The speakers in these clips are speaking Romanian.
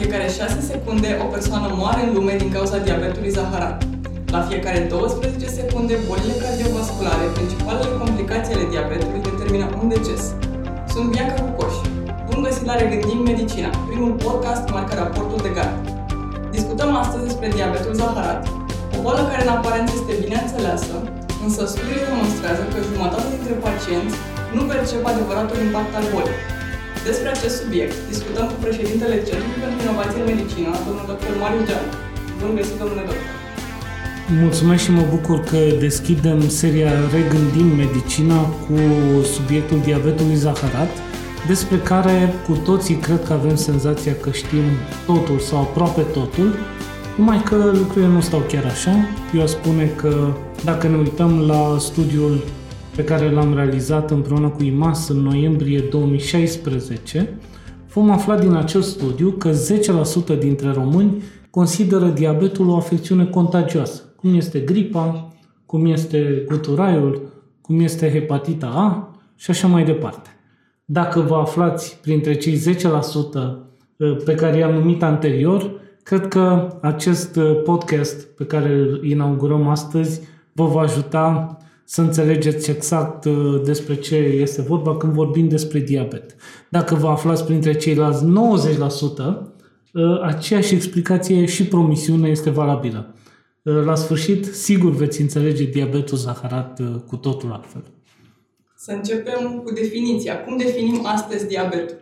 fiecare 6 secunde, o persoană moare în lume din cauza diabetului zaharat. La fiecare 12 secunde, bolile cardiovasculare, principalele complicații ale diabetului, determină un deces. Sunt Bianca Cucoș. Bun găsit la Regândim Medicina, primul podcast marcă raportul de gard. Discutăm astăzi despre diabetul zaharat, o boală care în aparență este bine înțeleasă, însă studiile demonstrează că jumătate dintre pacienți nu percep adevăratul impact al bolii. Despre acest subiect discutăm cu președintele Centrului pentru Inovație în Medicină, domnul dr. Mariu Gean. Bun găsit, domnule doctor! Mulțumesc și mă bucur că deschidem seria Regândim Medicina cu subiectul diabetului zaharat, despre care cu toții cred că avem senzația că știm totul sau aproape totul, numai că lucrurile nu stau chiar așa. Eu spune că dacă ne uităm la studiul pe care l-am realizat împreună cu IMAS în noiembrie 2016, vom afla din acel studiu că 10% dintre români consideră diabetul o afecțiune contagioasă, cum este gripa, cum este guturaiul, cum este hepatita A și așa mai departe. Dacă vă aflați printre cei 10% uh, pe care i-am numit anterior, cred că acest uh, podcast pe care îl inaugurăm astăzi vă va ajuta să înțelegeți exact uh, despre ce este vorba când vorbim despre diabet. Dacă vă aflați printre ceilalți 90%, uh, aceeași explicație și promisiune este valabilă. Uh, la sfârșit, sigur veți înțelege diabetul zaharat cu totul altfel. Să începem cu definiția. Cum definim astăzi diabetul?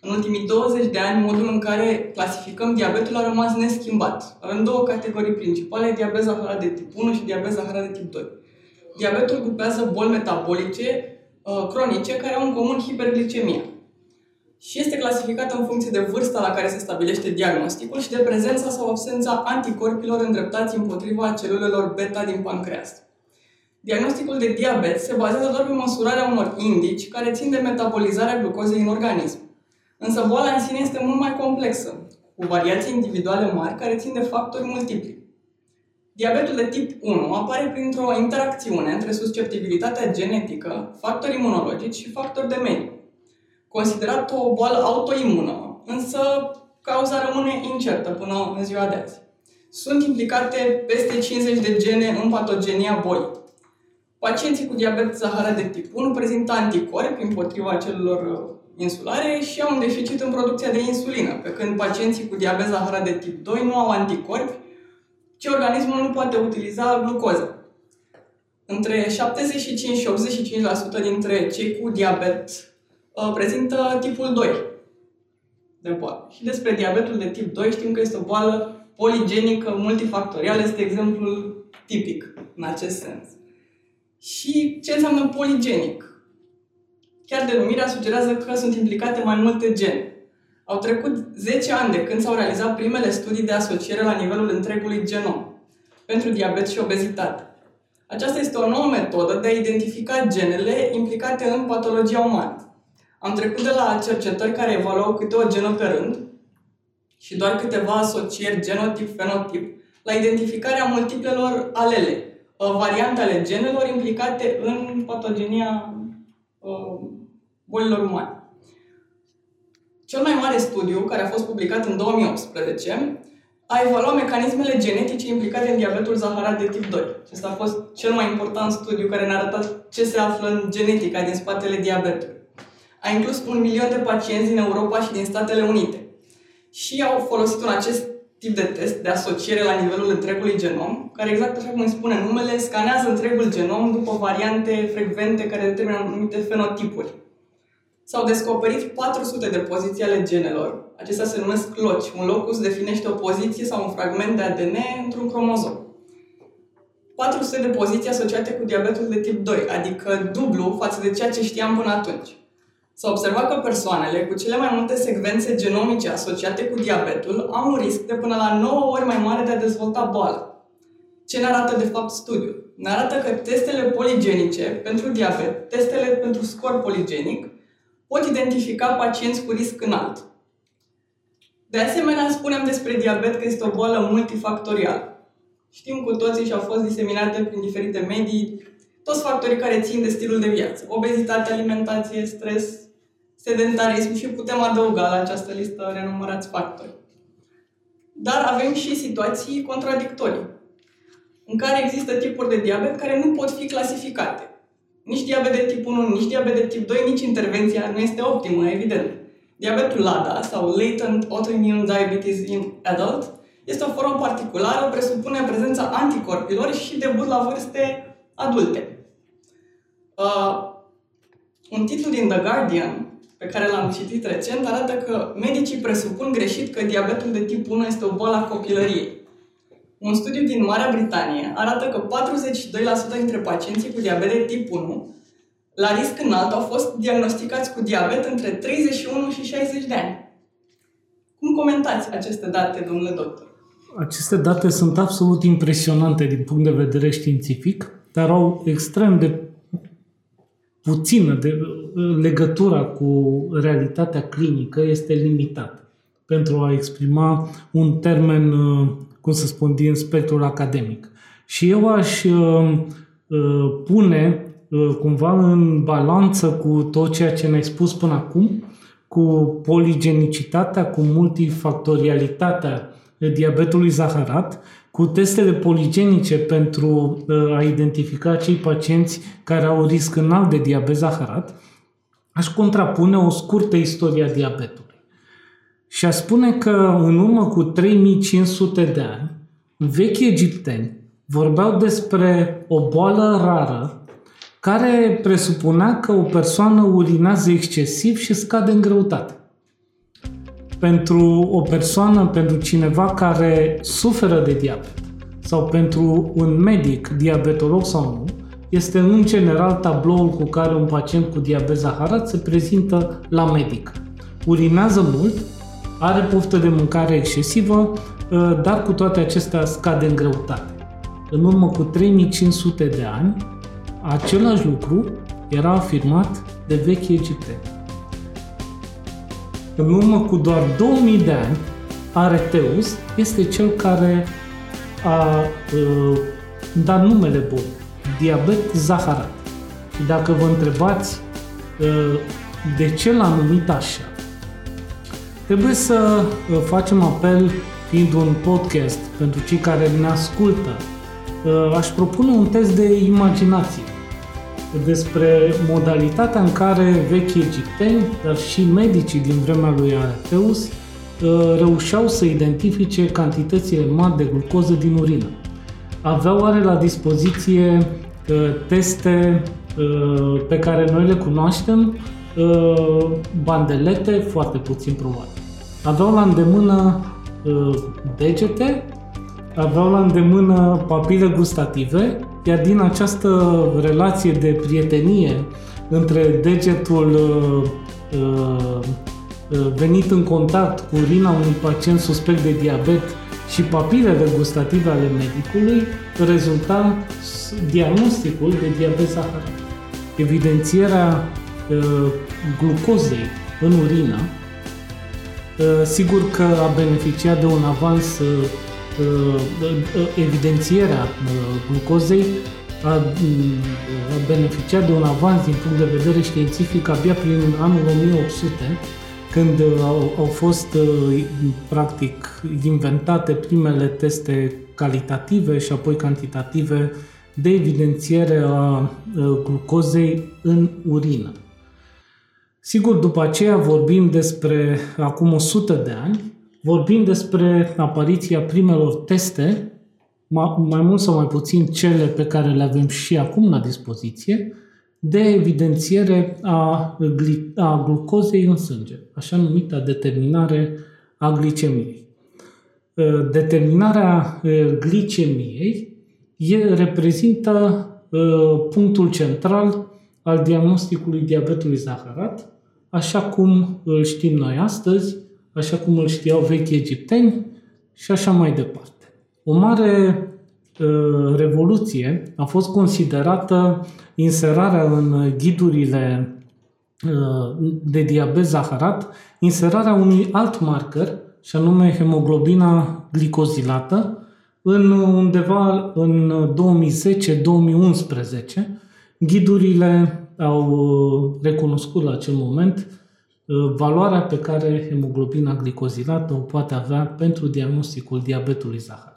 În ultimii 20 de ani, modul în care clasificăm diabetul a rămas neschimbat. Avem două categorii principale, diabet zaharat de tip 1 și diabet zaharat de tip 2. Diabetul grupează boli metabolice uh, cronice care au în comun hiperglicemia. Și este clasificat în funcție de vârsta la care se stabilește diagnosticul și de prezența sau absența anticorpilor îndreptați împotriva celulelor beta din pancreas. Diagnosticul de diabet se bazează doar pe măsurarea unor indici care țin de metabolizarea glucozei în organism. Însă boala în sine este mult mai complexă, cu variații individuale mari care țin de factori multipli. Diabetul de tip 1 apare printr-o interacțiune între susceptibilitatea genetică, factori imunologici și factori de mediu. Considerat o boală autoimună, însă cauza rămâne incertă până în ziua de azi. Sunt implicate peste 50 de gene în patogenia bolii. Pacienții cu diabet zaharat de tip 1 prezintă anticorpi împotriva celulor insulare și au un deficit în producția de insulină, pe când pacienții cu diabet zaharat de tip 2 nu au anticorpi ci organismul nu poate utiliza glucoză. Între 75 și 85% dintre cei cu diabet uh, prezintă tipul 2 de boală. Și despre diabetul de tip 2 știm că este o boală poligenică, multifactorială, este exemplul tipic în acest sens. Și ce înseamnă poligenic? Chiar denumirea sugerează că sunt implicate mai multe gene. Au trecut 10 ani de când s-au realizat primele studii de asociere la nivelul întregului genom pentru diabet și obezitate. Aceasta este o nouă metodă de a identifica genele implicate în patologia umană. Am trecut de la cercetări care evaluau câte o genă pe rând și doar câteva asocieri genotip-fenotip la identificarea multiplelor alele, uh, variante ale genelor implicate în patogenia uh, bolilor umane. Cel mai mare studiu, care a fost publicat în 2018, a evaluat mecanismele genetice implicate în diabetul zaharat de tip 2. Acesta a fost cel mai important studiu care ne-a arătat ce se află în genetica din spatele diabetului. A inclus un milion de pacienți din Europa și din Statele Unite. Și au folosit un acest tip de test de asociere la nivelul întregului genom, care exact așa cum îi spune numele, scanează întregul genom după variante frecvente care determină anumite fenotipuri. S-au descoperit 400 de poziții ale genelor. Acestea se numesc cloci. Un locus definește o poziție sau un fragment de ADN într-un cromozom. 400 de poziții asociate cu diabetul de tip 2, adică dublu față de ceea ce știam până atunci. S-a observat că persoanele cu cele mai multe secvențe genomice asociate cu diabetul au un risc de până la 9 ori mai mare de a dezvolta boală. Ce ne arată de fapt studiul? Ne arată că testele poligenice pentru diabet, testele pentru scor poligenic, pot identifica pacienți cu risc înalt. De asemenea, spunem despre diabet că este o boală multifactorială. Știm cu toții și au fost diseminate prin diferite medii toți factorii care țin de stilul de viață. Obezitate, alimentație, stres, sedentarism și putem adăuga la această listă renumărați factori. dar avem și situații contradictorii, în care există tipuri de diabet care nu pot fi clasificate. Nici diabet de tip 1, nici diabet de tip 2, nici intervenția nu este optimă, evident. Diabetul LADA sau Latent Autoimmune Diabetes in Adult este o formă particulară, presupune prezența anticorpilor și debut la vârste adulte. Uh, un titlu din The Guardian, pe care l-am citit recent, arată că medicii presupun greșit că diabetul de tip 1 este o boală a copilăriei. Un studiu din Marea Britanie arată că 42% dintre pacienții cu diabet de tip 1 la risc înalt au fost diagnosticați cu diabet între 31 și 60 de ani. Cum comentați aceste date, domnule doctor? Aceste date sunt absolut impresionante din punct de vedere științific, dar au extrem de puțină de legătura cu realitatea clinică este limitată pentru a exprima un termen, cum să spun, din spectrul academic. Și eu aș uh, uh, pune uh, cumva în balanță cu tot ceea ce ne-ai spus până acum, cu poligenicitatea, cu multifactorialitatea diabetului zaharat, cu testele poligenice pentru uh, a identifica cei pacienți care au risc înalt de diabet zaharat, aș contrapune o scurtă istorie a diabetului. Și a spune că în urmă cu 3500 de ani, vechi egipteni vorbeau despre o boală rară care presupunea că o persoană urinează excesiv și scade în greutate pentru o persoană, pentru cineva care suferă de diabet sau pentru un medic, diabetolog sau nu, este în general tabloul cu care un pacient cu diabet zaharat se prezintă la medic. Urinează mult, are poftă de mâncare excesivă, ă, dar cu toate acestea scade în greutate. În urmă cu 3500 de ani, același lucru era afirmat de vechi egipteni. În urmă cu doar 2000 de ani, Areteus este cel care a uh, dat numele bun, diabet zaharat. Și dacă vă întrebați uh, de ce l-a numit așa, trebuie să uh, facem apel, fiind un podcast pentru cei care ne ascultă, uh, aș propune un test de imaginație despre modalitatea în care vechi egipteni, dar și medicii din vremea lui Areteus, uh, reușeau să identifice cantitățile mari de glucoză din urină. Aveau oare la dispoziție uh, teste uh, pe care noi le cunoaștem, bandelete, foarte puțin probabil. Aveau la îndemână degete, aveau la îndemână papile gustative iar din această relație de prietenie între degetul uh, uh, uh, venit în contact cu urina unui pacient suspect de diabet și papilele gustative ale medicului, rezulta diagnosticul de diabet zaharat. Evidențierea glucozei în urină, sigur că a beneficiat de un avans Uh, evidențierea uh, glucozei a, mm, a beneficiat de un avans din punct de vedere științific abia prin anul 1800, când uh, au, au fost practic inventate primele teste calitative și apoi cantitative de evidențiere a glucozei în urină. Sigur, după aceea vorbim despre acum 100 de ani, vorbim despre apariția primelor teste, mai mult sau mai puțin cele pe care le avem și acum la dispoziție, de evidențiere a, gli- a glucozei în sânge, așa numită determinare a glicemiei. Ă, determinarea ă, glicemiei e, reprezintă ă, punctul central al diagnosticului diabetului zaharat, așa cum îl știm noi astăzi, așa cum îl știau vechi egipteni și așa mai departe. O mare uh, revoluție a fost considerată inserarea în ghidurile uh, de diabet zaharat, inserarea unui alt marker, și anume hemoglobina glicozilată, în undeva în 2010-2011, ghidurile au uh, recunoscut la acel moment valoarea pe care hemoglobina glicozilată o poate avea pentru diagnosticul diabetului zaharat.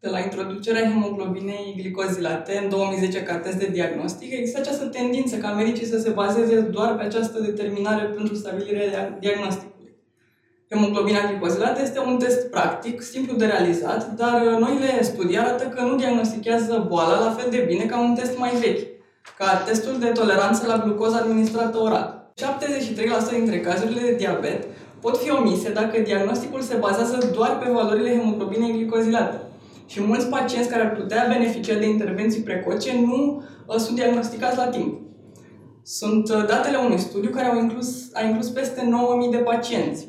De la introducerea hemoglobinei glicozilate în 2010 ca test de diagnostic, există această tendință ca medicii să se bazeze doar pe această determinare pentru stabilirea diagnosticului. Hemoglobina glicozilată este un test practic, simplu de realizat, dar noile studii arată că nu diagnostichează boala la fel de bine ca un test mai vechi, ca testul de toleranță la glucoză administrată oral. 73% dintre cazurile de diabet pot fi omise dacă diagnosticul se bazează doar pe valorile hemoglobinei glicozilate și mulți pacienți care ar putea beneficia de intervenții precoce nu uh, sunt diagnosticați la timp. Sunt uh, datele unui studiu care au inclus, a inclus peste 9.000 de pacienți.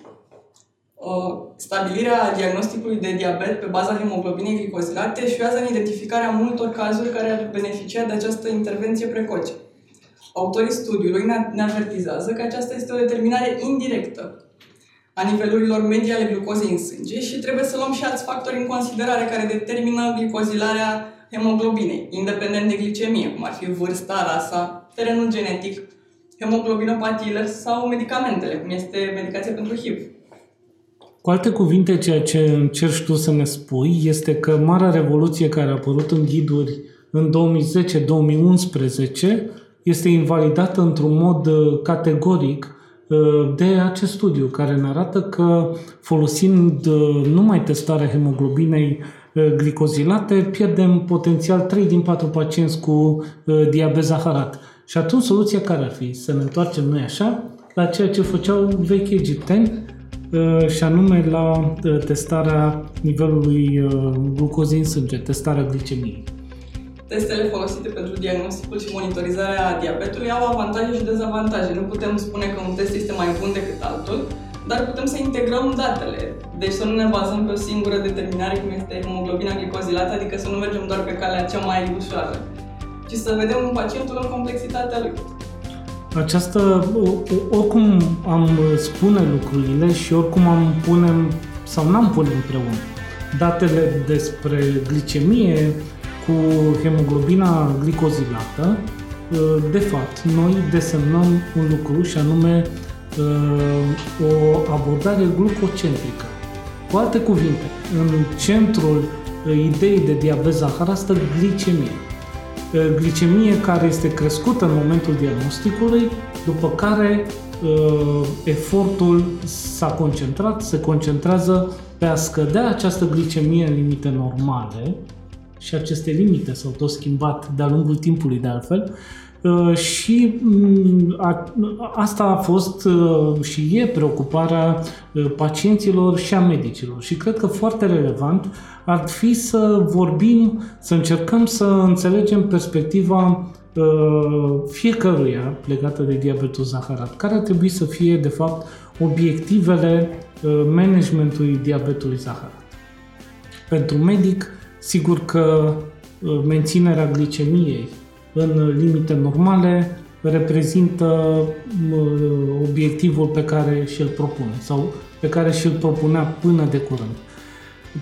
Uh, stabilirea diagnosticului de diabet pe baza hemoglobinei glicozilate eșuează în identificarea multor cazuri care ar beneficia de această intervenție precoce. Autorii studiului ne avertizează că aceasta este o determinare indirectă a nivelurilor medii ale glucozei în sânge și trebuie să luăm și alți factori în considerare care determină glicozilarea hemoglobinei, independent de glicemie, cum ar fi vârsta, rasa, terenul genetic, hemoglobinopatiile sau medicamentele, cum este medicația pentru HIV. Cu alte cuvinte, ceea ce încerci tu să ne spui este că marea revoluție care a apărut în ghiduri în 2010-2011 este invalidată într-un mod uh, categoric Uh, de acest studiu care ne arată că folosind uh, numai testarea hemoglobinei uh, glicozilate, pierdem potențial 3 din 4 pacienți cu diabet zaharat. Și atunci soluția care ar fi? Să ne întoarcem noi așa la ceea ce făceau vechi egipteni și anume la testarea nivelului glucozei în sânge, testarea glicemiei. Testele folosite pentru diagnosticul și monitorizarea diabetului au avantaje și dezavantaje. Nu putem spune că un test este mai bun decât altul, dar putem să integrăm datele. Deci să nu ne bazăm pe o singură determinare, cum este hemoglobina glicozilată, adică să nu mergem doar pe calea cea mai ușoară, ci să vedem un pacientul în complexitatea lui. Această, oricum am spune lucrurile și oricum am punem sau n-am pune împreună datele despre glicemie, cu hemoglobina glicozilată, ă, de fapt, noi desemnăm un lucru și anume ă, o abordare glucocentrică. Cu alte cuvinte, în centrul ideii de diabet zaharat stă glicemie. Ă, glicemie care este crescută în momentul diagnosticului, după care efortul s-a concentrat, se concentrează pe a scădea această glicemie în limite normale, și aceste limite s-au tot schimbat de-a lungul timpului de altfel. uh, și mm, a, asta a fost uh, și e preocuparea uh, pacienților și a medicilor și cred că foarte relevant ar fi să vorbim, să încercăm să înțelegem perspectiva fiecăruia legată de diabetul zaharat, care ar trebui să fie, de fapt, obiectivele managementului diabetului zaharat. Pentru medic, Sigur că uh, menținerea glicemiei în limite normale reprezintă uh, obiectivul pe care și-l propune sau pe care și-l propunea până de curând.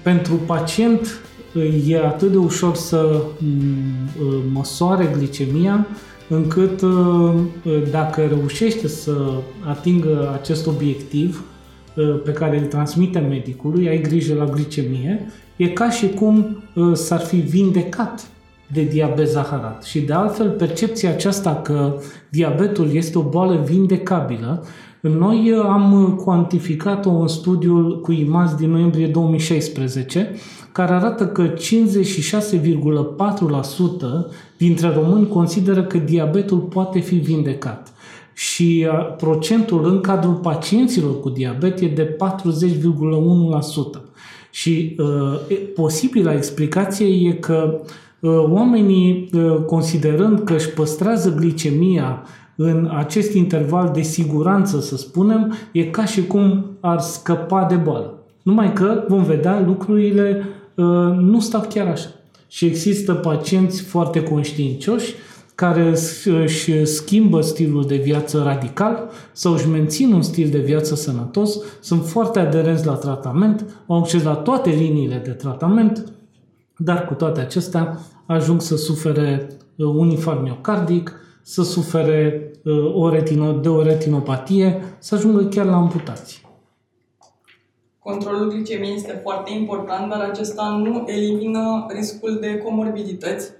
Pentru pacient uh, e atât de ușor să mm, măsoare glicemia încât dacă reușește să atingă acest obiectiv pe care îl transmite medicului, ai grijă la glicemie, e ca și cum uh, s-ar fi vindecat de diabet zaharat. Și de altfel, percepția aceasta că diabetul este o boală vindecabilă, noi uh, am cuantificat-o în studiul cu IMAS din noiembrie 2016, care arată că 56,4% dintre români consideră că diabetul poate fi vindecat și uh, procentul în cadrul pacienților cu diabet e de 40,1%. Și uh, posibila explicație e că uh, oamenii, uh, considerând că își păstrează glicemia în acest interval de siguranță, să spunem, e ca și cum ar scăpa de boală. Numai că vom vedea lucrurile uh, nu stau chiar așa. Și există pacienți foarte conștiincioși care își schimbă stilul de viață radical sau își mențin un stil de viață sănătos, sunt foarte aderenți la tratament, au acces la toate liniile de tratament, dar cu toate acestea ajung să sufere uh, un infarct miocardic, să sufere uh, o retino, de o retinopatie, să ajungă chiar la amputații. Controlul glicemiei este foarte important, dar acesta nu elimină riscul de comorbidități.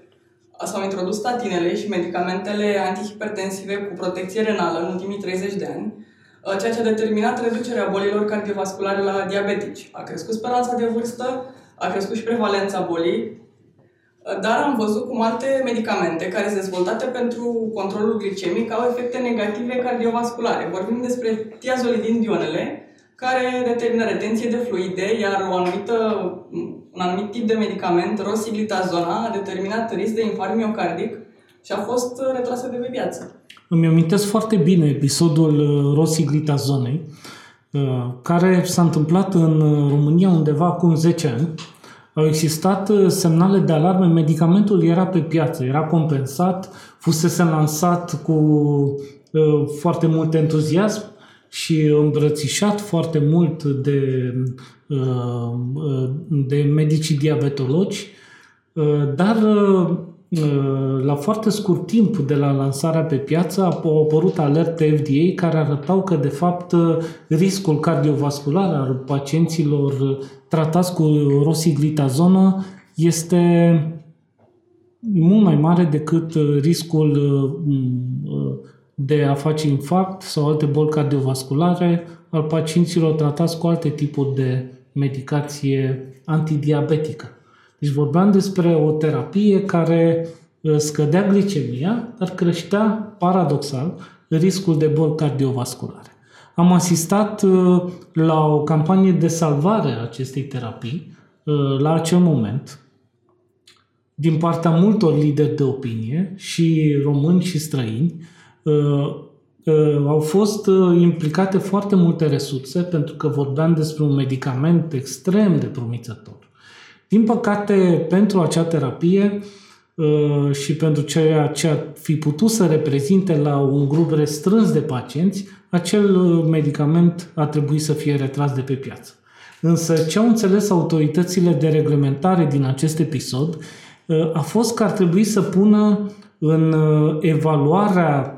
S-au introdus statinele și medicamentele antihipertensive cu protecție renală în ultimii 30 de ani, uh, ceea ce a determinat reducerea bolilor cardiovasculare la diabetici. A crescut speranța de vârstă, a crescut și prevalența bolii, dar am văzut cum alte medicamente care sunt dezvoltate pentru controlul glicemic au efecte negative cardiovasculare. Vorbim despre tiazolidin-dionele, care determină retenție de fluide, iar o anumită, un anumit tip de medicament, rosiglitazona, a determinat risc de infarct miocardic și a fost retrasă de pe viață. Îmi amintesc foarte bine episodul uh, rosiglitazonei, uh, care s-a întâmplat în România undeva acum 10 ani, au existat uh, semnale de alarme, medicamentul era pe piață, era compensat, fusese lansat cu uh, foarte mult entuziasm și îmbrățișat foarte mult de, uh, de medicii diabetologi, dar la foarte scurt timp de la lansarea pe piață au apărut alerte FDA care arătau că de fapt riscul cardiovascular al pacienților tratați cu rosiglitazonă este mult mai mare decât riscul de a face infarct sau alte boli cardiovasculare al pacienților tratați cu alte tipuri de medicație antidiabetică. Deci vorbeam despre o terapie care uh, scădea glicemia, dar creștea, paradoxal, riscul de boli cardiovasculare. Am asistat uh, la o campanie de salvare a acestei terapii uh, la acel moment, din partea multor lideri de opinie, și români și străini, au fost implicate foarte multe resurse pentru că vorbeam despre un medicament extrem de promițător. Din păcate, pentru acea terapie uh, și pentru ceea ce ar fi putut să reprezinte la un grup restrâns de pacienți, acel uh, medicament a trebuit să fie retras de pe piață. Însă ce au înțeles autoritățile de reglementare din acest episod uh, a fost că ar trebui să pună în evaluarea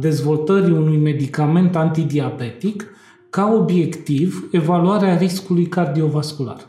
dezvoltării unui medicament antidiabetic ca obiectiv evaluarea riscului cardiovascular.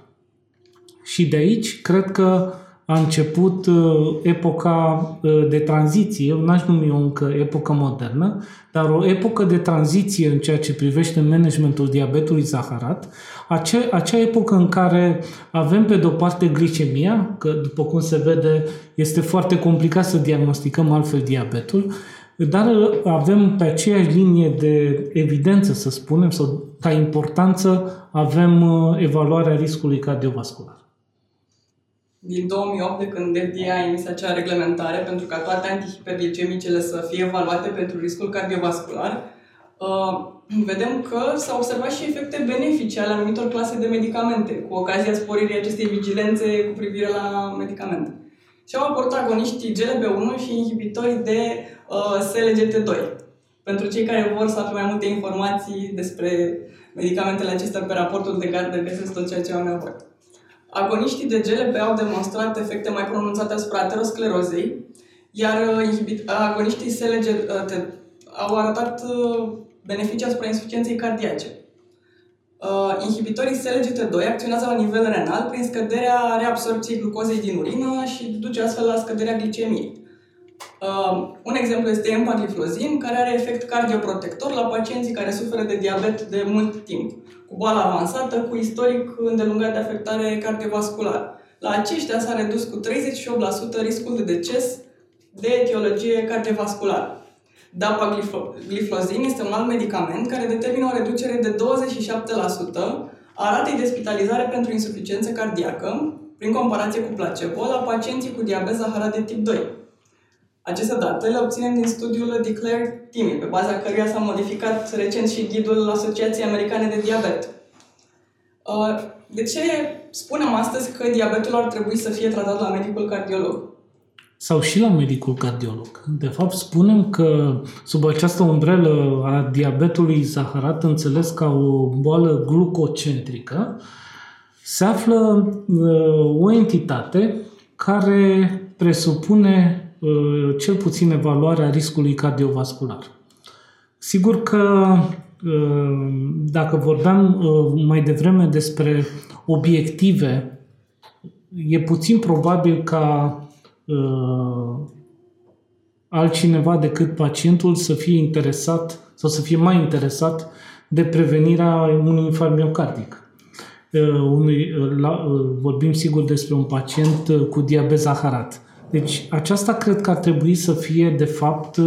Și de aici cred că a început uh, epoca uh, de tranziție, n-aș numi o încă epocă modernă, dar o epocă de tranziție în ceea ce privește managementul diabetului zaharat, acea, acea epocă în care avem pe de-o parte glicemia, că după cum se vede este foarte complicat să diagnosticăm altfel diabetul, dar avem pe aceeași linie de evidență, să spunem, sau ca importanță, avem uh, evaluarea riscului cardiovascular din 2008, de când FDA a emis acea reglementare pentru ca toate antihiperglicemicele să fie evaluate pentru riscul cardiovascular, uh, vedem că s-au observat și efecte benefice ale anumitor clase de medicamente, cu ocazia sporirii acestei vigilențe cu privire la medicamente. Și au apărut agoniștii GLB1 și inhibitorii de uh, SLGT2. Pentru cei care vor să afle mai multe informații despre medicamentele acestea pe raportul de gardă, găsesc tot ceea ce au nevoie. Agoniștii de GLP au demonstrat efecte mai pronunțate asupra aterosclerozei, iar uh, agoniștii SLG uh, au arătat uh, beneficii asupra insuficienței cardiace. Inhibitorii SLGT2 acționează la nivel renal prin scăderea reabsorpției glucozei din urină și duce astfel la scăderea glicemiei. Uh, un exemplu este empagliflozin, care are efect cardioprotector la pacienții care suferă de diabet de mult timp, cu boală avansată, cu istoric îndelungat de afectare cardiovasculară. La aceștia s-a redus cu 38% riscul de deces de etiologie cardiovasculară. Dapagliflozin este un alt medicament care determină o reducere de 27% a ratei de spitalizare pentru insuficiență cardiacă, prin comparație cu placebo, la pacienții cu diabet zaharat de tip 2. Aceste date le obținem din studiul Declare TIMI, pe baza căruia s-a modificat recent și ghidul Asociației Americane de Diabet. Uh, de ce spunem astăzi că diabetul ar trebui să fie tratat la medicul cardiolog? Sau și la medicul cardiolog. De fapt, spunem că sub această umbrelă a diabetului zaharat, înțeles ca o boală glucocentrică, se află uh, o entitate care presupune cel puțin evaluarea riscului cardiovascular. Sigur că dacă vorbeam mai devreme despre obiective, e puțin probabil ca altcineva decât pacientul să fie interesat sau să fie mai interesat de prevenirea unui infarct miocardic. Unui, la, vorbim sigur despre un pacient cu diabet zaharat. Deci aceasta cred că ar trebui să fie, de fapt,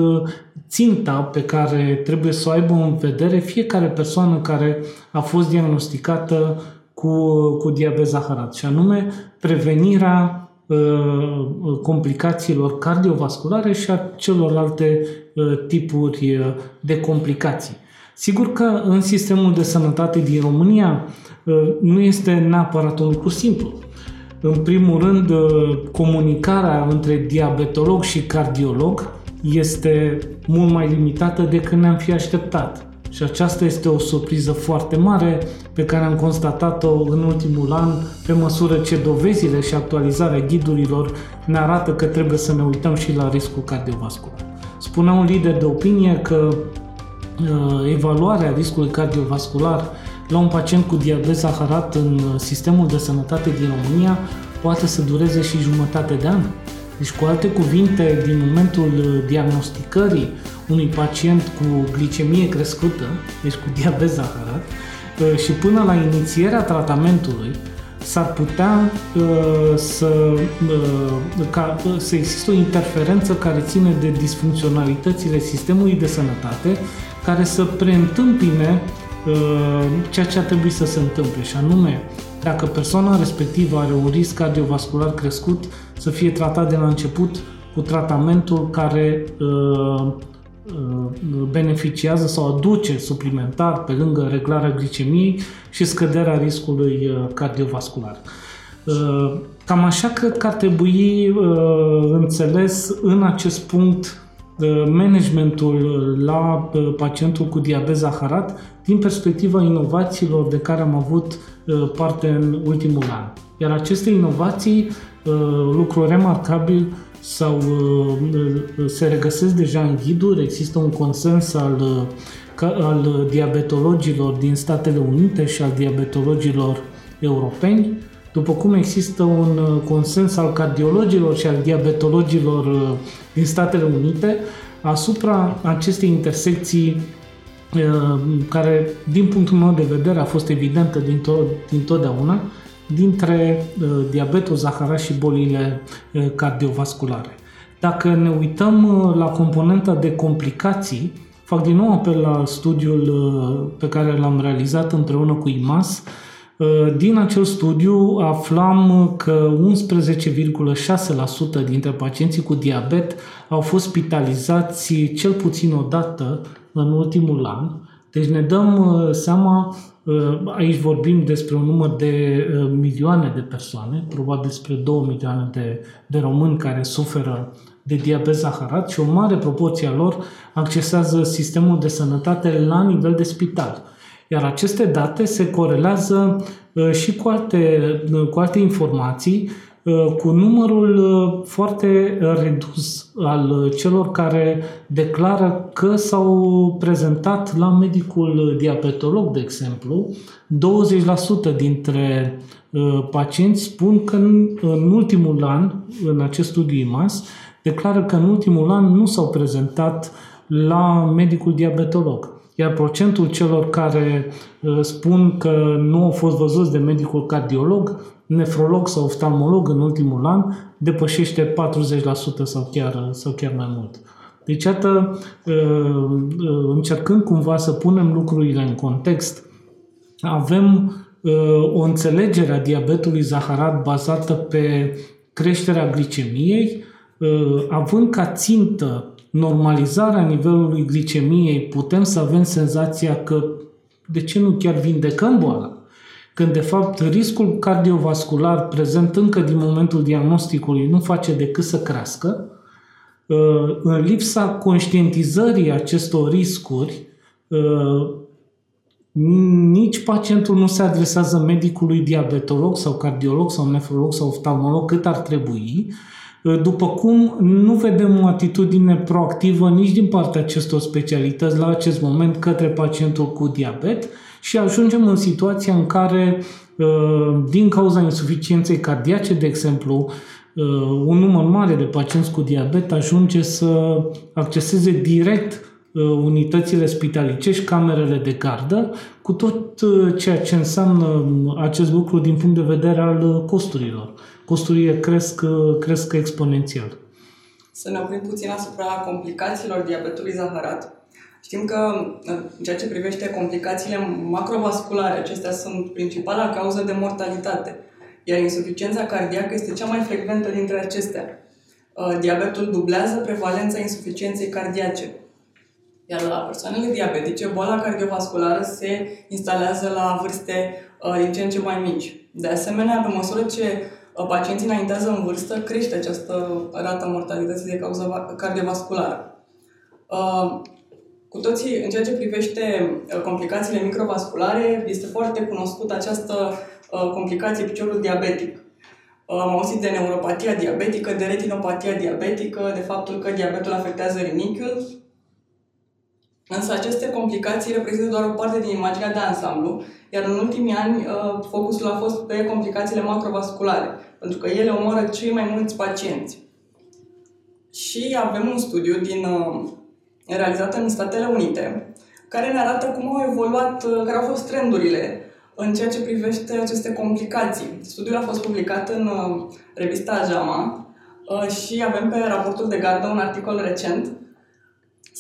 ținta pe care trebuie să o aibă în vedere fiecare persoană care a fost diagnosticată cu, cu diabet zaharat, și anume prevenirea Uh, complicațiilor cardiovasculare și a celorlalte uh, tipuri uh, de complicații. Sigur că în sistemul de sănătate din România nu este neapărat un lucru simplu. În primul rând, comunicarea între diabetolog și cardiolog este mult mai limitată decât ne-am fi așteptat. Și aceasta este o surpriză foarte mare pe care am constatat-o în ultimul an pe măsură ce dovezile și actualizarea ghidurilor ne arată că trebuie să ne uităm și la riscul cardiovascular. Spunea un lider de opinie că uh, evaluarea riscului cardiovascular la un pacient cu diabet zaharat în sistemul de sănătate din România poate să dureze și jumătate de an. Deci, cu alte cuvinte, din momentul diagnosticării unui pacient cu glicemie crescută, deci cu diabet zaharat, uh, și până la inițierea tratamentului, s-ar putea uh, să, uh, ca, să există o interferență care ține de disfuncționalitățile sistemului de sănătate, care să preîntâmpine ceea ce ar trebui să se întâmple, și anume, dacă persoana respectivă are un risc cardiovascular crescut, să fie tratat de la început cu tratamentul care uh, Uh, beneficiază sau aduce suplimentar pe lângă reglarea glicemiei și scăderea riscului uh, cardiovascular. Uh, cam așa cred că ar trebui înțeles în acest punct managementul la pacientul cu diabet zaharat din perspectiva inovațiilor de care am avut parte în ultimul an. Iar aceste inovații, lucru remarcabil, sau uh, se regăsesc deja în ghiduri, există un consens al, uh, al diabetologilor din Statele Unite și al diabetologilor europeni, după cum există un uh, consens al cardiologilor și al diabetologilor din Statele Unite asupra acestei intersecții care, din punctul meu de vedere, a fost evidentă din, to- din totdeauna, dintre uh, diabetul zaharat și bolile uh, cardiovasculare. Dacă ne uităm uh, la componenta de complicații, fac din nou apel la studiul pe care l-am realizat împreună cu IMAS. Din acel studiu aflam că 11,6% dintre pacienții cu diabet au fost spitalizați cel puțin o dată în ultimul an. Deci ne dăm seama Uh, aici vorbim despre un număr de uh, milioane de persoane, probabil despre 2 milioane de, de români care suferă de diabet zaharat și o mare proporție a lor accesează sistemul de sănătate la nivel de spital. Iar aceste date se corelează uh, și cu alte, cu alte informații Uh, cu numărul uh, foarte redus al celor care declară că s-au prezentat la medicul diabetolog, de exemplu, 20% dintre uh, pacienți spun că în ultimul an, în acest studiu IMAS, declară că în ultimul an nu s-au prezentat la medicul diabetolog. Iar procentul celor care spun că nu au fost văzuți de medicul cardiolog nefrolog sau oftalmolog în ultimul an depășește 40% sau chiar, sau chiar mai mult. Deci, iată, ă, ă, încercând cumva să punem lucrurile în context, avem ă, o înțelegere a diabetului zaharat bazată pe creșterea glicemiei, având ca țintă normalizarea nivelului glicemiei, putem să avem senzația că de ce nu chiar vindecăm boala? Când de fapt riscul cardiovascular prezent încă din momentul diagnosticului nu face decât să crească, uh, în lipsa conștientizării acestor riscuri, uh, nici pacientul nu se adresează medicului diabetolog sau cardiolog sau nefrolog sau oftalmolog cât ar trebui, După cum nu vedem o atitudine proactivă nici din partea acestor specialități la acest moment către pacientul cu diabet și ajungem în situația în care, din cauza insuficienței cardiace, de exemplu, un număr mare de pacienți cu diabet ajunge să acceseze direct Uh, unitățile spitalicești, camerele de gardă, cu tot uh, ceea ce înseamnă um, acest lucru din punct de vedere al uh, costurilor. Costurile cresc, cresc exponențial. Să ne oprim puțin asupra complicațiilor diabetului zaharat. Știm că în ceea ce privește complicațiile macrovasculare, acestea sunt principala cauză de mortalitate, iar insuficiența cardiacă este cea mai frecventă dintre acestea. Diabetul dublează prevalența insuficienței cardiace. Iar la persoanele diabetice, boala cardiovasculară se instalează la vârste uh, din ce în ce mai mici. De asemenea, pe măsură ce uh, pacienții înaintează în vârstă, crește această rată mortalității de cauză cardiovasculară. Uh, cu toții, în ceea ce privește complicațiile microvasculare, este foarte cunoscută această complicație piciorul diabetic. Am auzit de neuropatia diabetică, de retinopatia diabetică, de faptul că diabetul afectează rinichiul Însă aceste complicații reprezintă doar o parte din imaginea de ansamblu, iar în ultimii ani uh, focusul a fost pe complicațiile macrovasculare, pentru că ele omoară cei mai mulți pacienți. Și avem un studiu din, uh, realizat în Statele Unite, care ne arată cum au evoluat, uh, care au fost trendurile în ceea ce privește aceste complicații. Studiul a fost publicat în revista JAMA și avem pe raportul de gardă un articol recent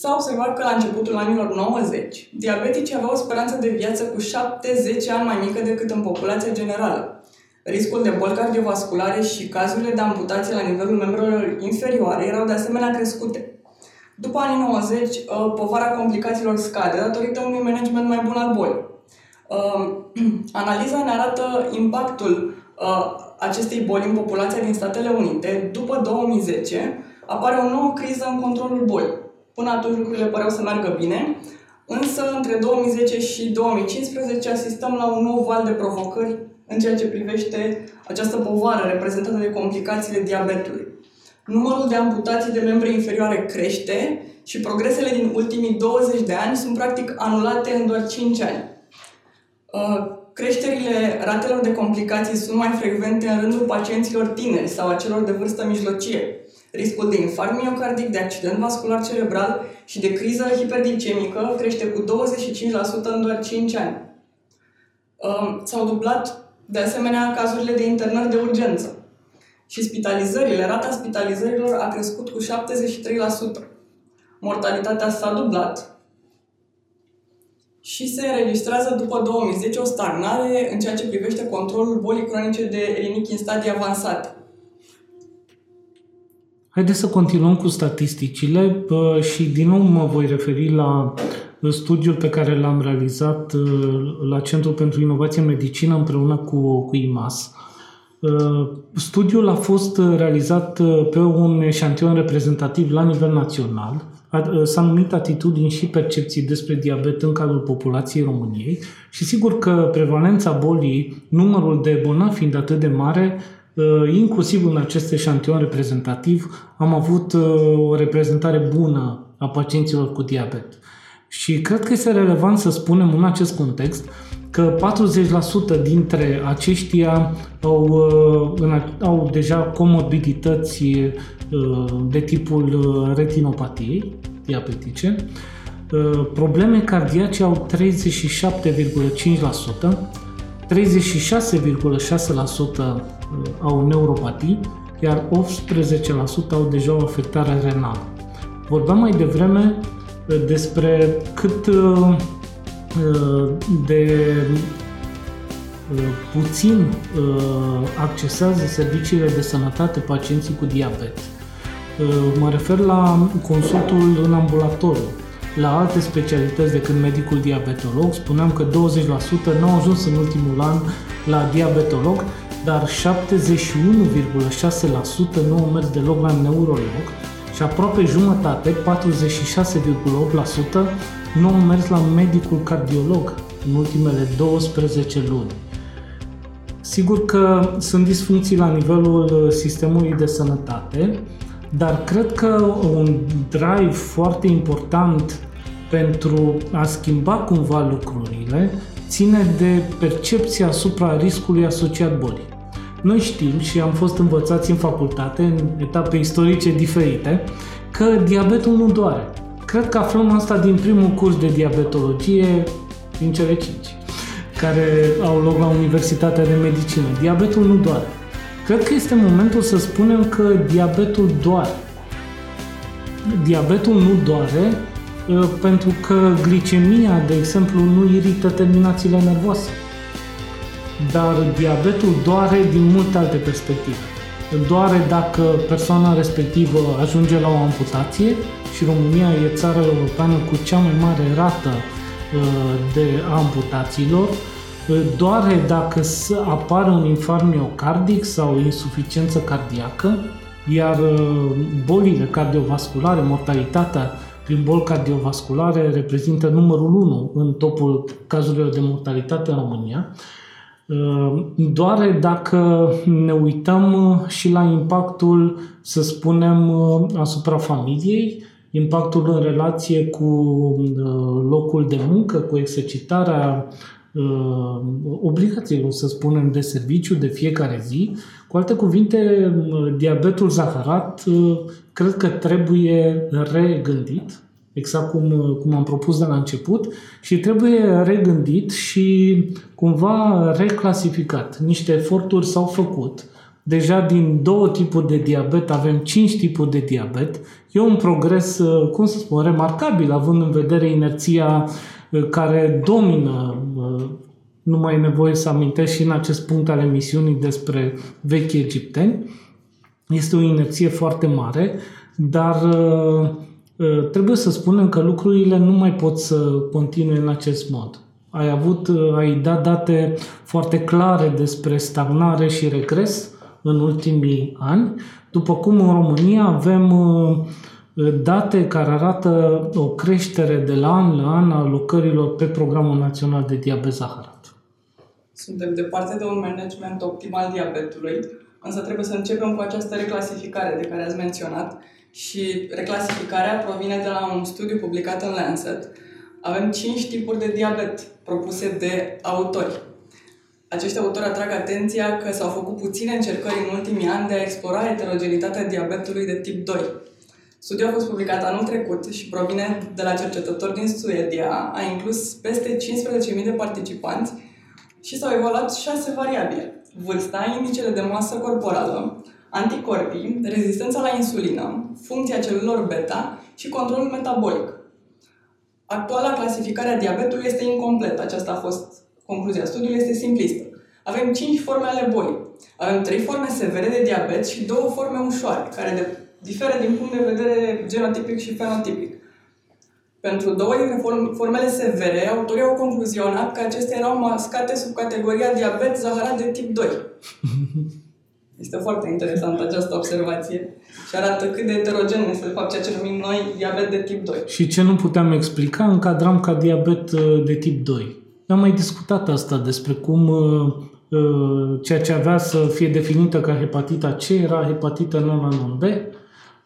S-a observat că la începutul anilor 90, diabeticii aveau o speranță de viață cu 7-10 ani mai mică decât în populația generală. Riscul de boli cardiovasculare și cazurile de amputație la nivelul membrelor inferioare erau de asemenea crescute. După anii 90, uh, povara complicațiilor scade datorită unui management mai bun al bolii. Uh, analiza ne arată impactul uh, acestei boli în populația din Statele Unite. După 2010, apare o nouă criză în controlul bolii. Până atunci lucrurile păreau să meargă bine, însă între 2010 și 2015 asistăm la un nou val de provocări în ceea ce privește această povară reprezentată de complicațiile diabetului. Numărul de amputații de membre inferioare crește și progresele din ultimii 20 de ani sunt practic anulate în doar 5 ani. Uh, creșterile ratelor de complicații sunt mai frecvente în rândul pacienților tineri sau a celor de vârstă mijlocie riscul de infarct miocardic, de accident vascular cerebral și de criză hiperglicemică crește cu 25% în doar 5 ani. Um, s-au dublat, de asemenea, cazurile de internări de urgență. Și spitalizările, rata spitalizărilor a crescut cu 73%. Mortalitatea s-a dublat și se înregistrează după 2010 o stagnare în ceea ce privește controlul bolii cronice de rinichi în stadii avansate. Haideți să continuăm cu statisticile și din nou mă voi referi la studiul pe care l-am realizat uh, la Centrul pentru Inovație în Medicină împreună cu, cu IMAS. Uh, studiul a fost realizat uh, pe un eșantion reprezentativ la nivel național. S-a numit atitudini și percepții despre diabet în cadrul populației României și sigur că prevalența bolii, numărul de bolnavi fiind atât de mare, Uh, inclusiv în acest eșantion reprezentativ, am avut uh, o reprezentare bună a pacienților cu diabet. Și cred că este relevant să spunem în acest context că 40% dintre aceștia au, uh, au deja comorbidități de tipul retinopatiei diabetice, probleme cardiace au 37,5%, 36,6% au neuropatii, iar 18% au deja o afectare renală. Vorbeam mai devreme uh, despre cât uh, uh, de puțin accesează serviciile de sănătate pacienții cu diabet. Mă refer la consultul în ambulatoriu, la alte specialități decât medicul diabetolog. Spuneam că 20% nu au ajuns în ultimul an la diabetolog, dar 71,6% nu au mers deloc la neurolog și aproape jumătate, 46,8%, nu au mers la medicul cardiolog în ultimele 12 luni. Sigur că sunt disfuncții la nivelul sistemului de sănătate, dar cred că un drive foarte important pentru a schimba cumva lucrurile ține de percepția asupra riscului asociat bolii. Noi știm și am fost învățați în facultate, în etape istorice diferite, că diabetul nu doare. Cred că aflăm asta din primul curs de diabetologie din cele cinci, care au loc la Universitatea de Medicină. Diabetul nu doare. Cred că este momentul să spunem că diabetul doare. Diabetul nu doare uh, pentru că glicemia, de exemplu, nu irită terminațiile nervoase. Dar diabetul doare din multe alte perspective. Doare dacă persoana respectivă ajunge la o amputație și România e țara europeană cu cea mai mare rată uh, de amputațiilor, doare dacă apare un infarct miocardic sau insuficiență cardiacă, iar uh, bolile cardiovasculare, mortalitatea prin boli cardiovasculare reprezintă numărul 1 în topul cazurilor de mortalitate în România. Uh, doare dacă ne uităm și la impactul, să spunem, uh, asupra familiei, impactul în relație cu locul de muncă, cu exercitarea uh, obligațiilor, să spunem, de serviciu de fiecare zi. Cu alte cuvinte, uh, diabetul zaharat uh, cred că trebuie regândit, exact cum, uh, cum am propus de la început, și trebuie regândit și cumva reclasificat. Niște eforturi s-au făcut. Deja din două tipuri de diabet avem cinci tipuri de diabet. E un progres, uh, cum să spun, remarcabil, având în vedere inerția care domină, nu mai e nevoie să amintesc și în acest punct al emisiunii despre vechi egipteni. Este o inerție foarte mare, dar trebuie să spunem că lucrurile nu mai pot să continue în acest mod. Ai avut, ai dat date foarte clare despre stagnare și regres în ultimii ani, după cum în România avem date care arată o creștere de la an la an a lucrărilor pe Programul Național de Diabet Zaharat. Suntem departe de un management optim al diabetului, însă trebuie să începem cu această reclasificare de care ați menționat și reclasificarea provine de la un studiu publicat în Lancet. Avem cinci tipuri de diabet propuse de autori. Acești autori atrag atenția că s-au făcut puține încercări în ultimii ani de a explora heterogenitatea diabetului de tip 2, Studiul a fost publicat anul trecut și provine de la cercetători din Suedia. A inclus peste 15.000 de participanți și s-au evaluat șase variabile. Vârsta, indicele de masă corporală, anticorpii, rezistența la insulină, funcția celulelor beta și controlul metabolic. Actuala clasificare a diabetului este incompletă. Aceasta a fost concluzia studiului, este simplistă. Avem 5 forme ale bolii. Avem 3 forme severe de diabet și două forme ușoare, care de diferă din punct de vedere genotipic și fenotipic. Pentru două dintre formele severe, autorii au concluzionat că acestea erau mascate sub categoria diabet zaharat de tip 2. Este foarte interesantă această observație și arată cât de heterogen este de fapt ceea ce numim noi diabet de tip 2. Și ce nu puteam explica, încadram ca diabet uh, de tip 2. Am mai discutat asta despre cum uh, uh, ceea ce avea să fie definită ca hepatita C era hepatită non-non-B,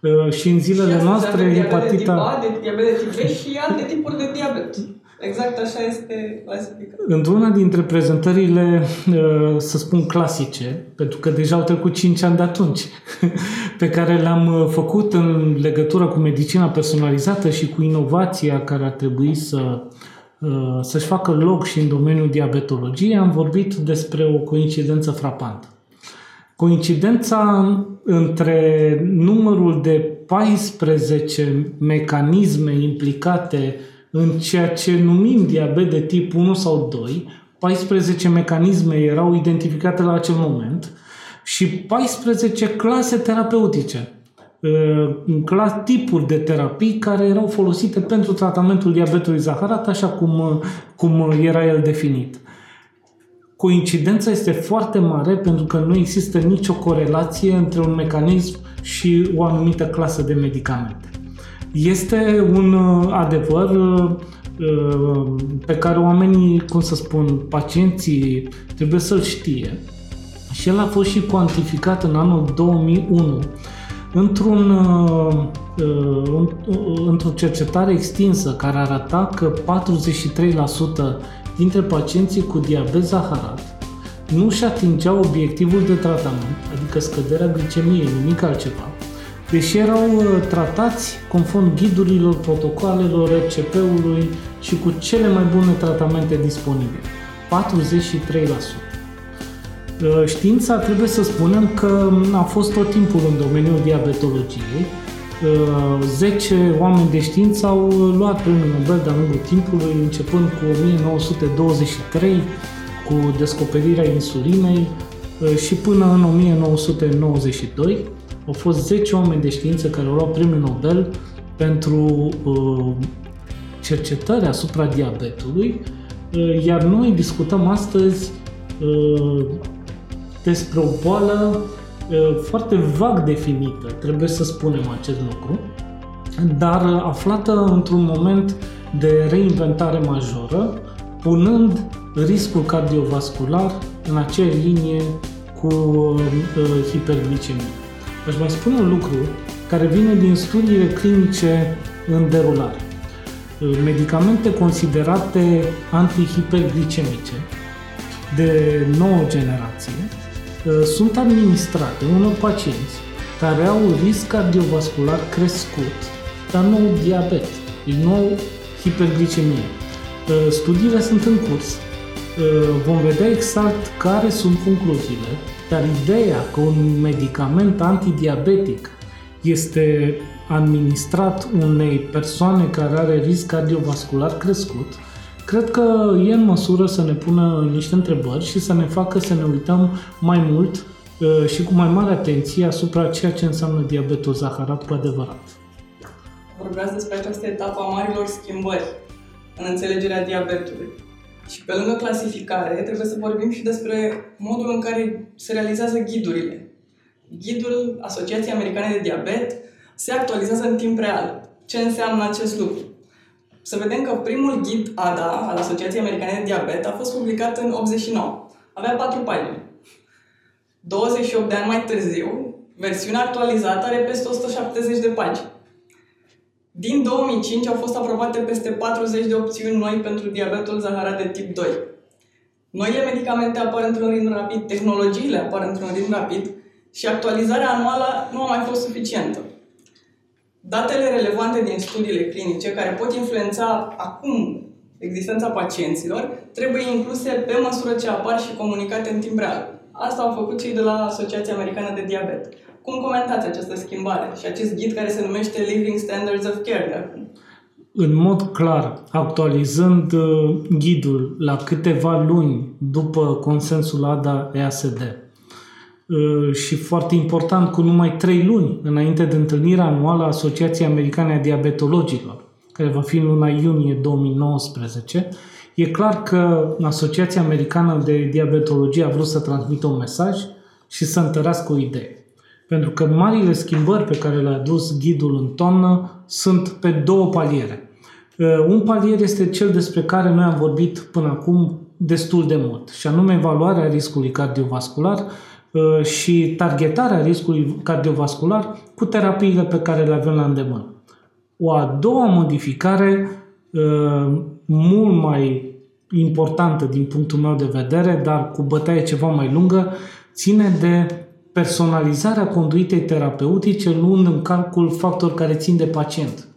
Uh, și în zilele și noastre hepatita... De diabet de tip B și alte tipuri de diabet. Exact așa este clasificat. Într-una dintre prezentările, uh, să spun clasice, pentru că deja au trecut 5 ani de atunci, pe care le-am uh, făcut în legătură cu medicina personalizată și cu inovația care ar trebui să, să-și facă loc și în domeniul diabetologiei, am vorbit despre o coincidență frapantă. Coincidența între numărul de 14 mecanisme implicate în ceea ce numim diabet de tip 1 sau 2, 14 mecanisme erau identificate la acel moment și 14 clase terapeutice, uh, tipuri de terapii care erau folosite pentru tratamentul diabetului zaharat, așa cum, cum era el definit coincidența este foarte mare pentru că nu există nicio corelație între un mecanism și o anumită clasă de medicamente. Este un uh, adevăr uh, uh, pe care oamenii, cum să spun, pacienții trebuie să-l știe. Și el a fost și cuantificat în anul 2001 într-un, uh, uh, într-o cercetare extinsă care arăta că 43% dintre pacienții cu diabet zaharat nu și atingeau obiectivul de tratament, adică scăderea glicemiei, nimic altceva, deși erau uh, tratați conform ghidurilor, protocoalelor, RCP-ului și cu cele mai bune tratamente disponibile. 43%. Uh, știința trebuie să spunem că a fost tot timpul în domeniul diabetologiei. 10 uh, oameni de știință au luat premiul Nobel de-a lungul timpului, începând cu 1923, cu descoperirea insulinei uh, și până în 1992 au fost 10 oameni de știință care au luat premiul Nobel pentru cercetări asupra diabetului, iar noi discutăm astăzi despre o boală foarte vag definită, trebuie să spunem acest lucru, dar aflată într-un moment de reinventare majoră, punând riscul cardiovascular în aceeași linie cu hiperglicemie. Aș mai spune un lucru care vine din studiile clinice în derulare. Medicamente considerate antihiperglicemice de nouă generație Uh, sunt administrate unor pacienți care au risc cardiovascular crescut, dar nu diabet, deci nu au hiperglicemie. Uh, studiile sunt în curs, uh, vom vedea exact care sunt concluziile, dar ideea că un medicament antidiabetic este administrat unei persoane care are risc cardiovascular crescut, cred că e în măsură să ne pună niște întrebări și să ne facă să ne uităm mai mult uh, și cu mai mare atenție asupra ceea ce înseamnă diabetul zaharat cu adevărat. Vorbeați despre această etapă a marilor schimbări în înțelegerea diabetului. Și pe lângă clasificare, trebuie să vorbim și despre modul în care se realizează ghidurile. Ghidul Asociației Americane de Diabet se actualizează în timp real. Ce înseamnă acest lucru? să vedem că primul ghid ADA al Asociației Americane de Diabet a fost publicat în 89. Avea patru pagini. 28 de ani mai târziu, versiunea actualizată are peste 170 de pagini. Din 2005 au fost aprobate peste 40 de opțiuni noi pentru diabetul zaharat de tip 2. Noile medicamente apar într-un ritm rapid, tehnologiile apar într-un ritm rapid și actualizarea anuală nu a mai fost suficientă. Datele relevante din studiile clinice, care pot influența acum existența pacienților, trebuie incluse pe măsură ce apar și comunicate în timp real. Asta au făcut cei de la Asociația Americană de Diabet. Cum comentați această schimbare și acest ghid care se numește Living Standards of Care de acum? În mod clar, actualizând uh, ghidul la câteva luni după consensul ADA-EASD, Uh, și foarte important, cu numai trei luni înainte de întâlnirea anuală a Asociației Americane a Diabetologilor, care va fi în luna iunie 2019, e clar că Asociația Americană de Diabetologie a vrut să transmită un mesaj și să întărească o idee. Pentru că marile schimbări pe care le-a adus ghidul în toamnă sunt pe două paliere. Uh, un palier este cel despre care noi am vorbit până acum destul de mult, și anume evaluarea riscului cardiovascular, Uh, și targetarea riscului cardiovascular cu terapiile pe care le avem la îndemână. O a doua modificare, uh, mult mai importantă din punctul meu de vedere, dar cu bătaie ceva mai lungă, ține de personalizarea conduitei terapeutice, luând în calcul factori care țin de pacient.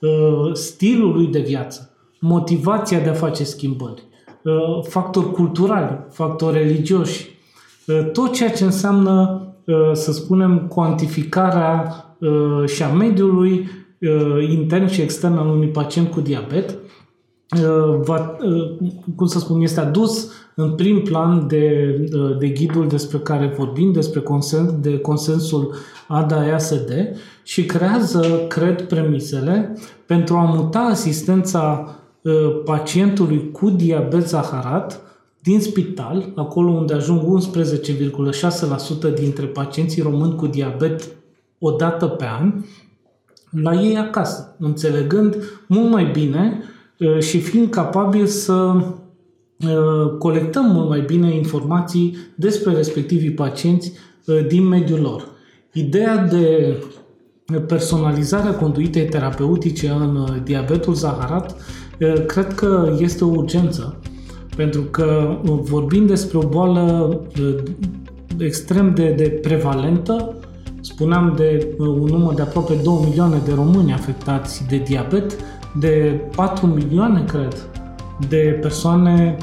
Uh, stilul lui de viață, motivația de a face schimbări, factori culturali, factori religioși, Uh, tot ceea ce înseamnă, uh, să spunem, cuantificarea uh, și a mediului intern și extern al unui pacient cu diabet, va, cum să spun, este adus în prim plan de, de ghidul despre care vorbim, despre consens, de consensul ADA-EASD și creează, cred, premisele pentru a muta asistența pacientului cu diabet zaharat din spital, acolo unde ajung 11,6% dintre pacienții români cu diabet o dată pe an, la ei acasă, înțelegând mult mai bine și fiind capabil să colectăm mult mai bine informații despre respectivii pacienți din mediul lor. Ideea de personalizarea conduitei terapeutice în diabetul zaharat cred că este o urgență, pentru că vorbim despre o boală extrem de, de prevalentă, spuneam de un număr de aproape 2 milioane de români afectați de diabet, de 4 milioane, cred, de persoane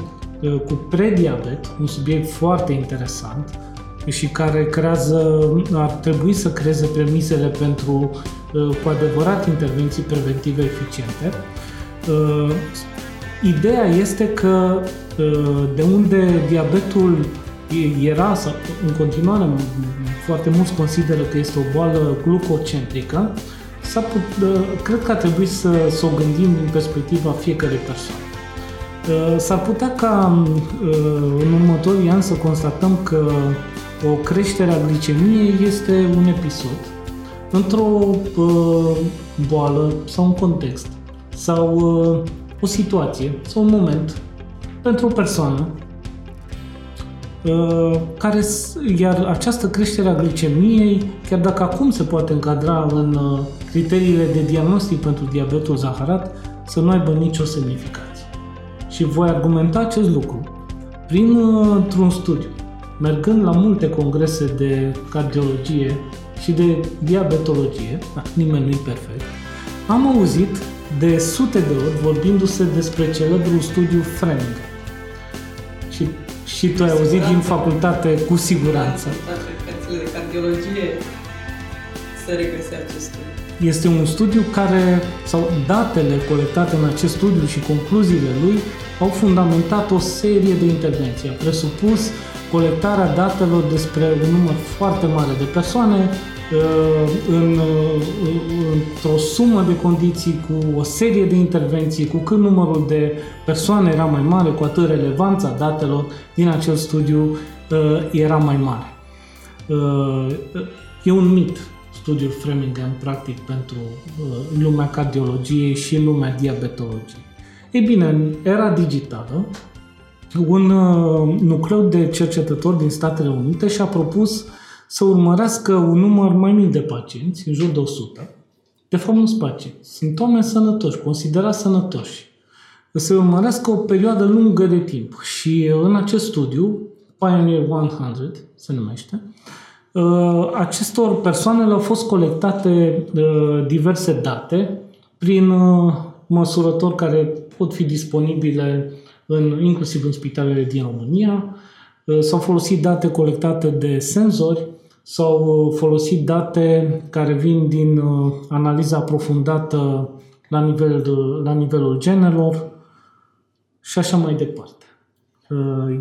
cu prediabet, un subiect foarte interesant, și care creează, ar trebui să creeze premisele pentru uh, cu adevărat intervenții preventive eficiente. Uh, ideea este că uh, de unde diabetul era, sau în continuare foarte mulți consideră că este o boală glucocentrică, s put, cred că ar trebui să, să o gândim din perspectiva fiecarei persoane. S-ar putea ca în următorii ani să constatăm că o creștere a glicemiei este un episod într-o uh, boală sau un context sau uh, o situație sau un moment pentru o persoană uh, care, iar această creștere a glicemiei, chiar dacă acum se poate încadra în uh, criteriile de diagnostic pentru diabetul zaharat, să nu aibă nicio semnificație. Și voi argumenta acest lucru printr-un uh, studiu mergând la multe congrese de cardiologie și de diabetologie, da, nimeni nu-i perfect, am auzit de sute de ori vorbindu-se despre celebrul studiu Fleming. Și, și tu ai auzit din facultate cu siguranță. Da, de cardiologie să regăsi acest studiu. Este un studiu care, sau datele colectate în acest studiu și concluziile lui au fundamentat o serie de intervenții. A presupus colectarea datelor despre un număr foarte mare de persoane uh, în, uh, într-o sumă de condiții, cu o serie de intervenții, cu cât numărul de persoane era mai mare, cu atât relevanța datelor din acel studiu uh, era mai mare. E un mit studiul Framingham, practic, pentru lumea cardiologiei și lumea diabetologiei. Ei bine, în era digitală, un uh, nucleu de cercetători din Statele Unite și-a propus să urmărească un număr mai mic de pacienți, în jur de 100. De fapt, nu sunt pacienți, sunt oameni sănătoși, considerați sănătoși. Să urmărească o perioadă lungă de timp. Și în acest studiu, Pioneer 100 se numește, uh, acestor persoane le-au fost colectate uh, diverse date prin măsurători care pot fi disponibile în, inclusiv în spitalele din România. Uh, s-au folosit date colectate de senzori, s-au uh, folosit date care vin din uh, analiza aprofundată la, nivel, la nivelul genelor și așa mai departe.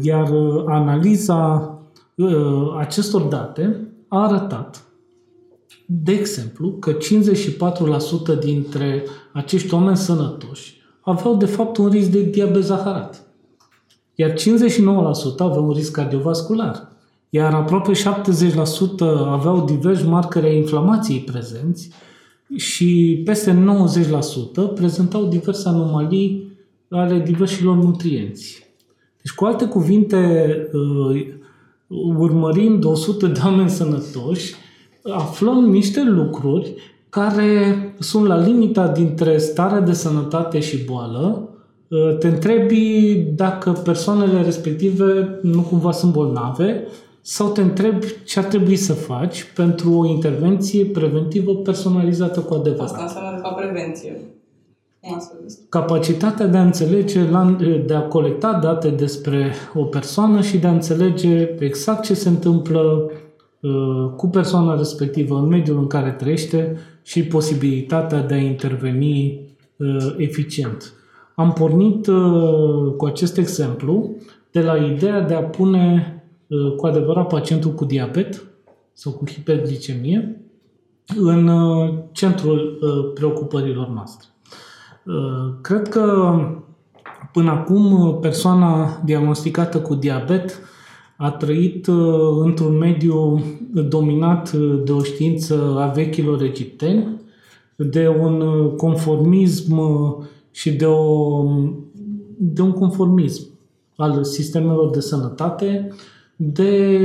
Iar analiza acestor date a arătat, de exemplu, că 54% dintre acești oameni sănătoși aveau de fapt un risc de diabet zaharat. Iar 59% aveau un risc cardiovascular. Iar aproape 70% aveau diversi marcări ai inflamației prezenți și peste 90% prezentau diverse anomalii ale diversilor nutrienți. Deci, cu alte cuvinte, uh, urmărind 100 de oameni sănătoși, aflăm niște lucruri care sunt la limita dintre starea de sănătate și boală, ă, te întrebi dacă persoanele respective nu cumva sunt bolnave sau te întrebi ce ar trebui să faci pentru o intervenție preventivă personalizată cu adevărat. Asta înseamnă de fapt prevenție. Capacitatea de a înțelege, de a colecta date despre o persoană și de a înțelege exact ce se întâmplă ă, cu persoana respectivă în mediul în care trăiește și posibilitatea de a interveni uh, eficient. Am pornit uh, cu acest exemplu de la ideea de a pune uh, cu adevărat pacientul cu diabet sau cu hiperglicemie în centrul preocupărilor noastre. Cred că până acum persoana diagnosticată cu diabet a trăit uh, într-un mediu dominat uh, de o știință a vechilor egipteni, de un conformism și de, o, de un conformism al sistemelor de sănătate, de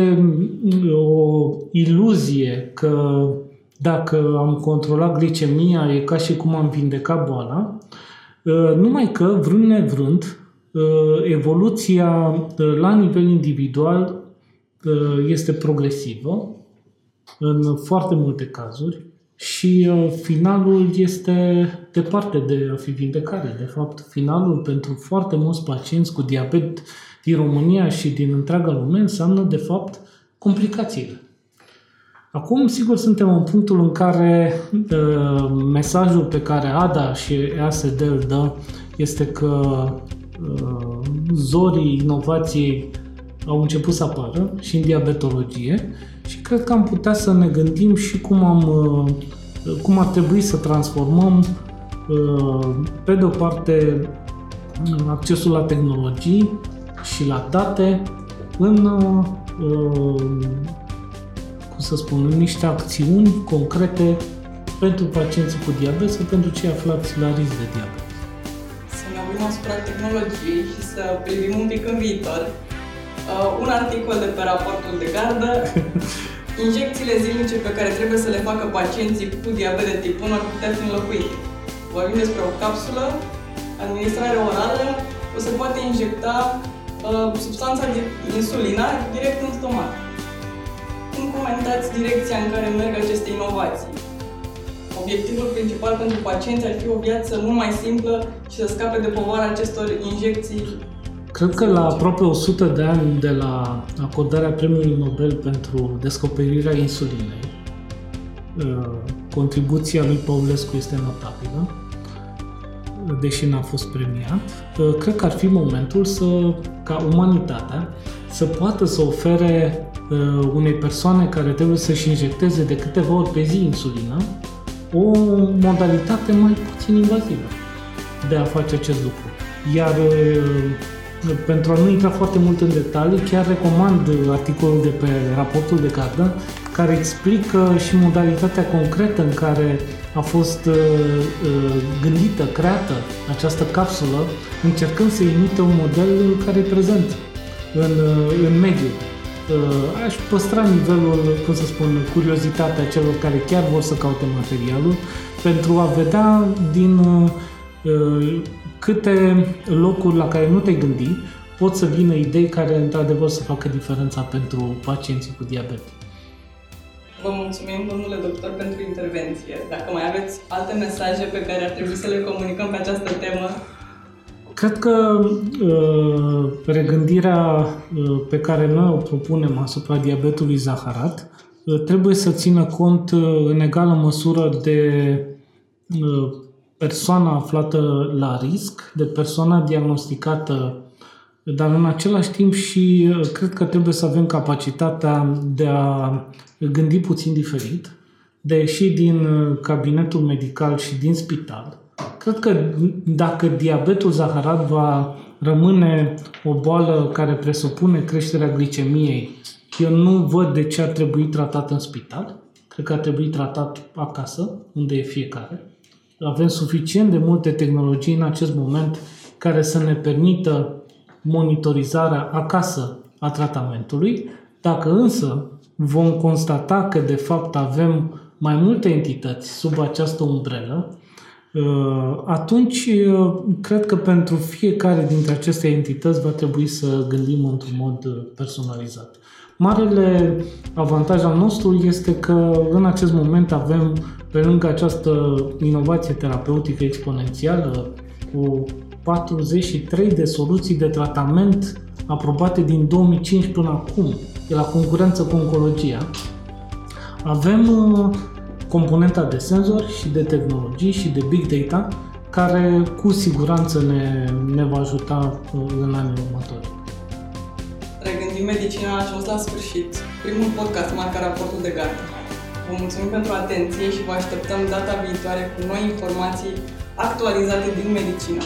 o iluzie că dacă am controlat glicemia e ca și cum am vindecat boala, numai că, vrând nevrând, evoluția la nivel individual este progresivă în foarte multe cazuri și uh, finalul este departe de a fi vindecare. De fapt, finalul pentru foarte mulți pacienți cu diabet din România și din întreaga lume înseamnă, de fapt, complicațiile. Acum, sigur, suntem în punctul în care uh, mesajul pe care ADA și EASD îl dă este că uh, zorii inovației au început să apară și în diabetologie și cred că am putea să ne gândim și cum, am, uh, cum ar trebui să transformăm, uh, pe de o parte, accesul la tehnologii și la date în, uh, cum să spun, în niște acțiuni concrete pentru pacienții cu diabet sau pentru cei aflați la risc de diabet. Să ne uităm asupra tehnologiei și să privim un pic în viitor uh, un articol de pe raportul de gardă, injecțiile zilnice pe care trebuie să le facă pacienții cu diabet de tip 1 ar putea fi înlocuite. Vorbim despre o capsulă, administrare orală, o se poate injecta uh, substanța de insulina direct în stomac. Cum comentați direcția în care merg aceste inovații? Obiectivul principal pentru pacienți ar fi o viață mult mai simplă și să scape de povara acestor injecții Cred că la aproape 100 de ani de la acordarea premiului Nobel pentru descoperirea insulinei, uh, contribuția lui Paulescu este notabilă, deși n-a fost premiat. Uh, cred că ar fi momentul să, ca umanitatea să poată să ofere uh, unei persoane care trebuie să-și injecteze de câteva ori pe zi insulină o modalitate mai puțin invazivă de a face acest lucru. Iar pentru a nu intra foarte mult în detalii, chiar recomand articolul de pe raportul de gardă, care explică și modalitatea concretă în care a fost uh, uh, gândită, creată această capsulă, încercând să imite un model care e prezent în, uh, în mediu. Uh, aș păstra nivelul, cum să spun, curiozitatea celor care chiar vor să caute materialul pentru a vedea din uh, uh câte locuri la care nu te gândi pot să vină idei care într-adevăr să facă diferența pentru pacienții cu diabet. Vă mulțumim, domnule doctor, pentru intervenție. Dacă mai aveți alte mesaje pe care ar trebui să le comunicăm pe această temă, Cred că uh, regândirea uh, pe care noi o propunem asupra diabetului zaharat uh, trebuie să țină cont uh, în egală măsură de uh, persoana aflată la risc, de persoana diagnosticată, dar în același timp și uh, cred că trebuie să avem capacitatea de a gândi puțin diferit, de a ieși din uh, cabinetul medical și din spital. Cred că dacă diabetul zaharat va rămâne o boală care presupune creșterea glicemiei, eu nu văd de ce ar trebui tratat în spital. Cred că ar trebui tratat acasă, unde e fiecare avem suficient de multe tehnologii în acest moment care să ne permită monitorizarea acasă a tratamentului. Dacă însă vom constata că de fapt avem mai multe entități sub această umbrelă, uh, atunci uh, cred că pentru fiecare dintre aceste entități va trebui să gândim într-un mod uh, personalizat. Marele avantaj al nostru este că în acest moment avem pe lângă această inovație terapeutică exponențială, cu 43 de soluții de tratament aprobate din 2005 până acum, de la concurență cu oncologia, avem uh, componenta de senzori și de tehnologii și de big data, care cu siguranță ne, ne va ajuta uh, în anii următori. Regândim medicina a ajuns la sfârșit. Primul podcast marca raportul de gardă. Vă mulțumim pentru atenție și vă așteptăm data viitoare cu noi informații actualizate din medicină.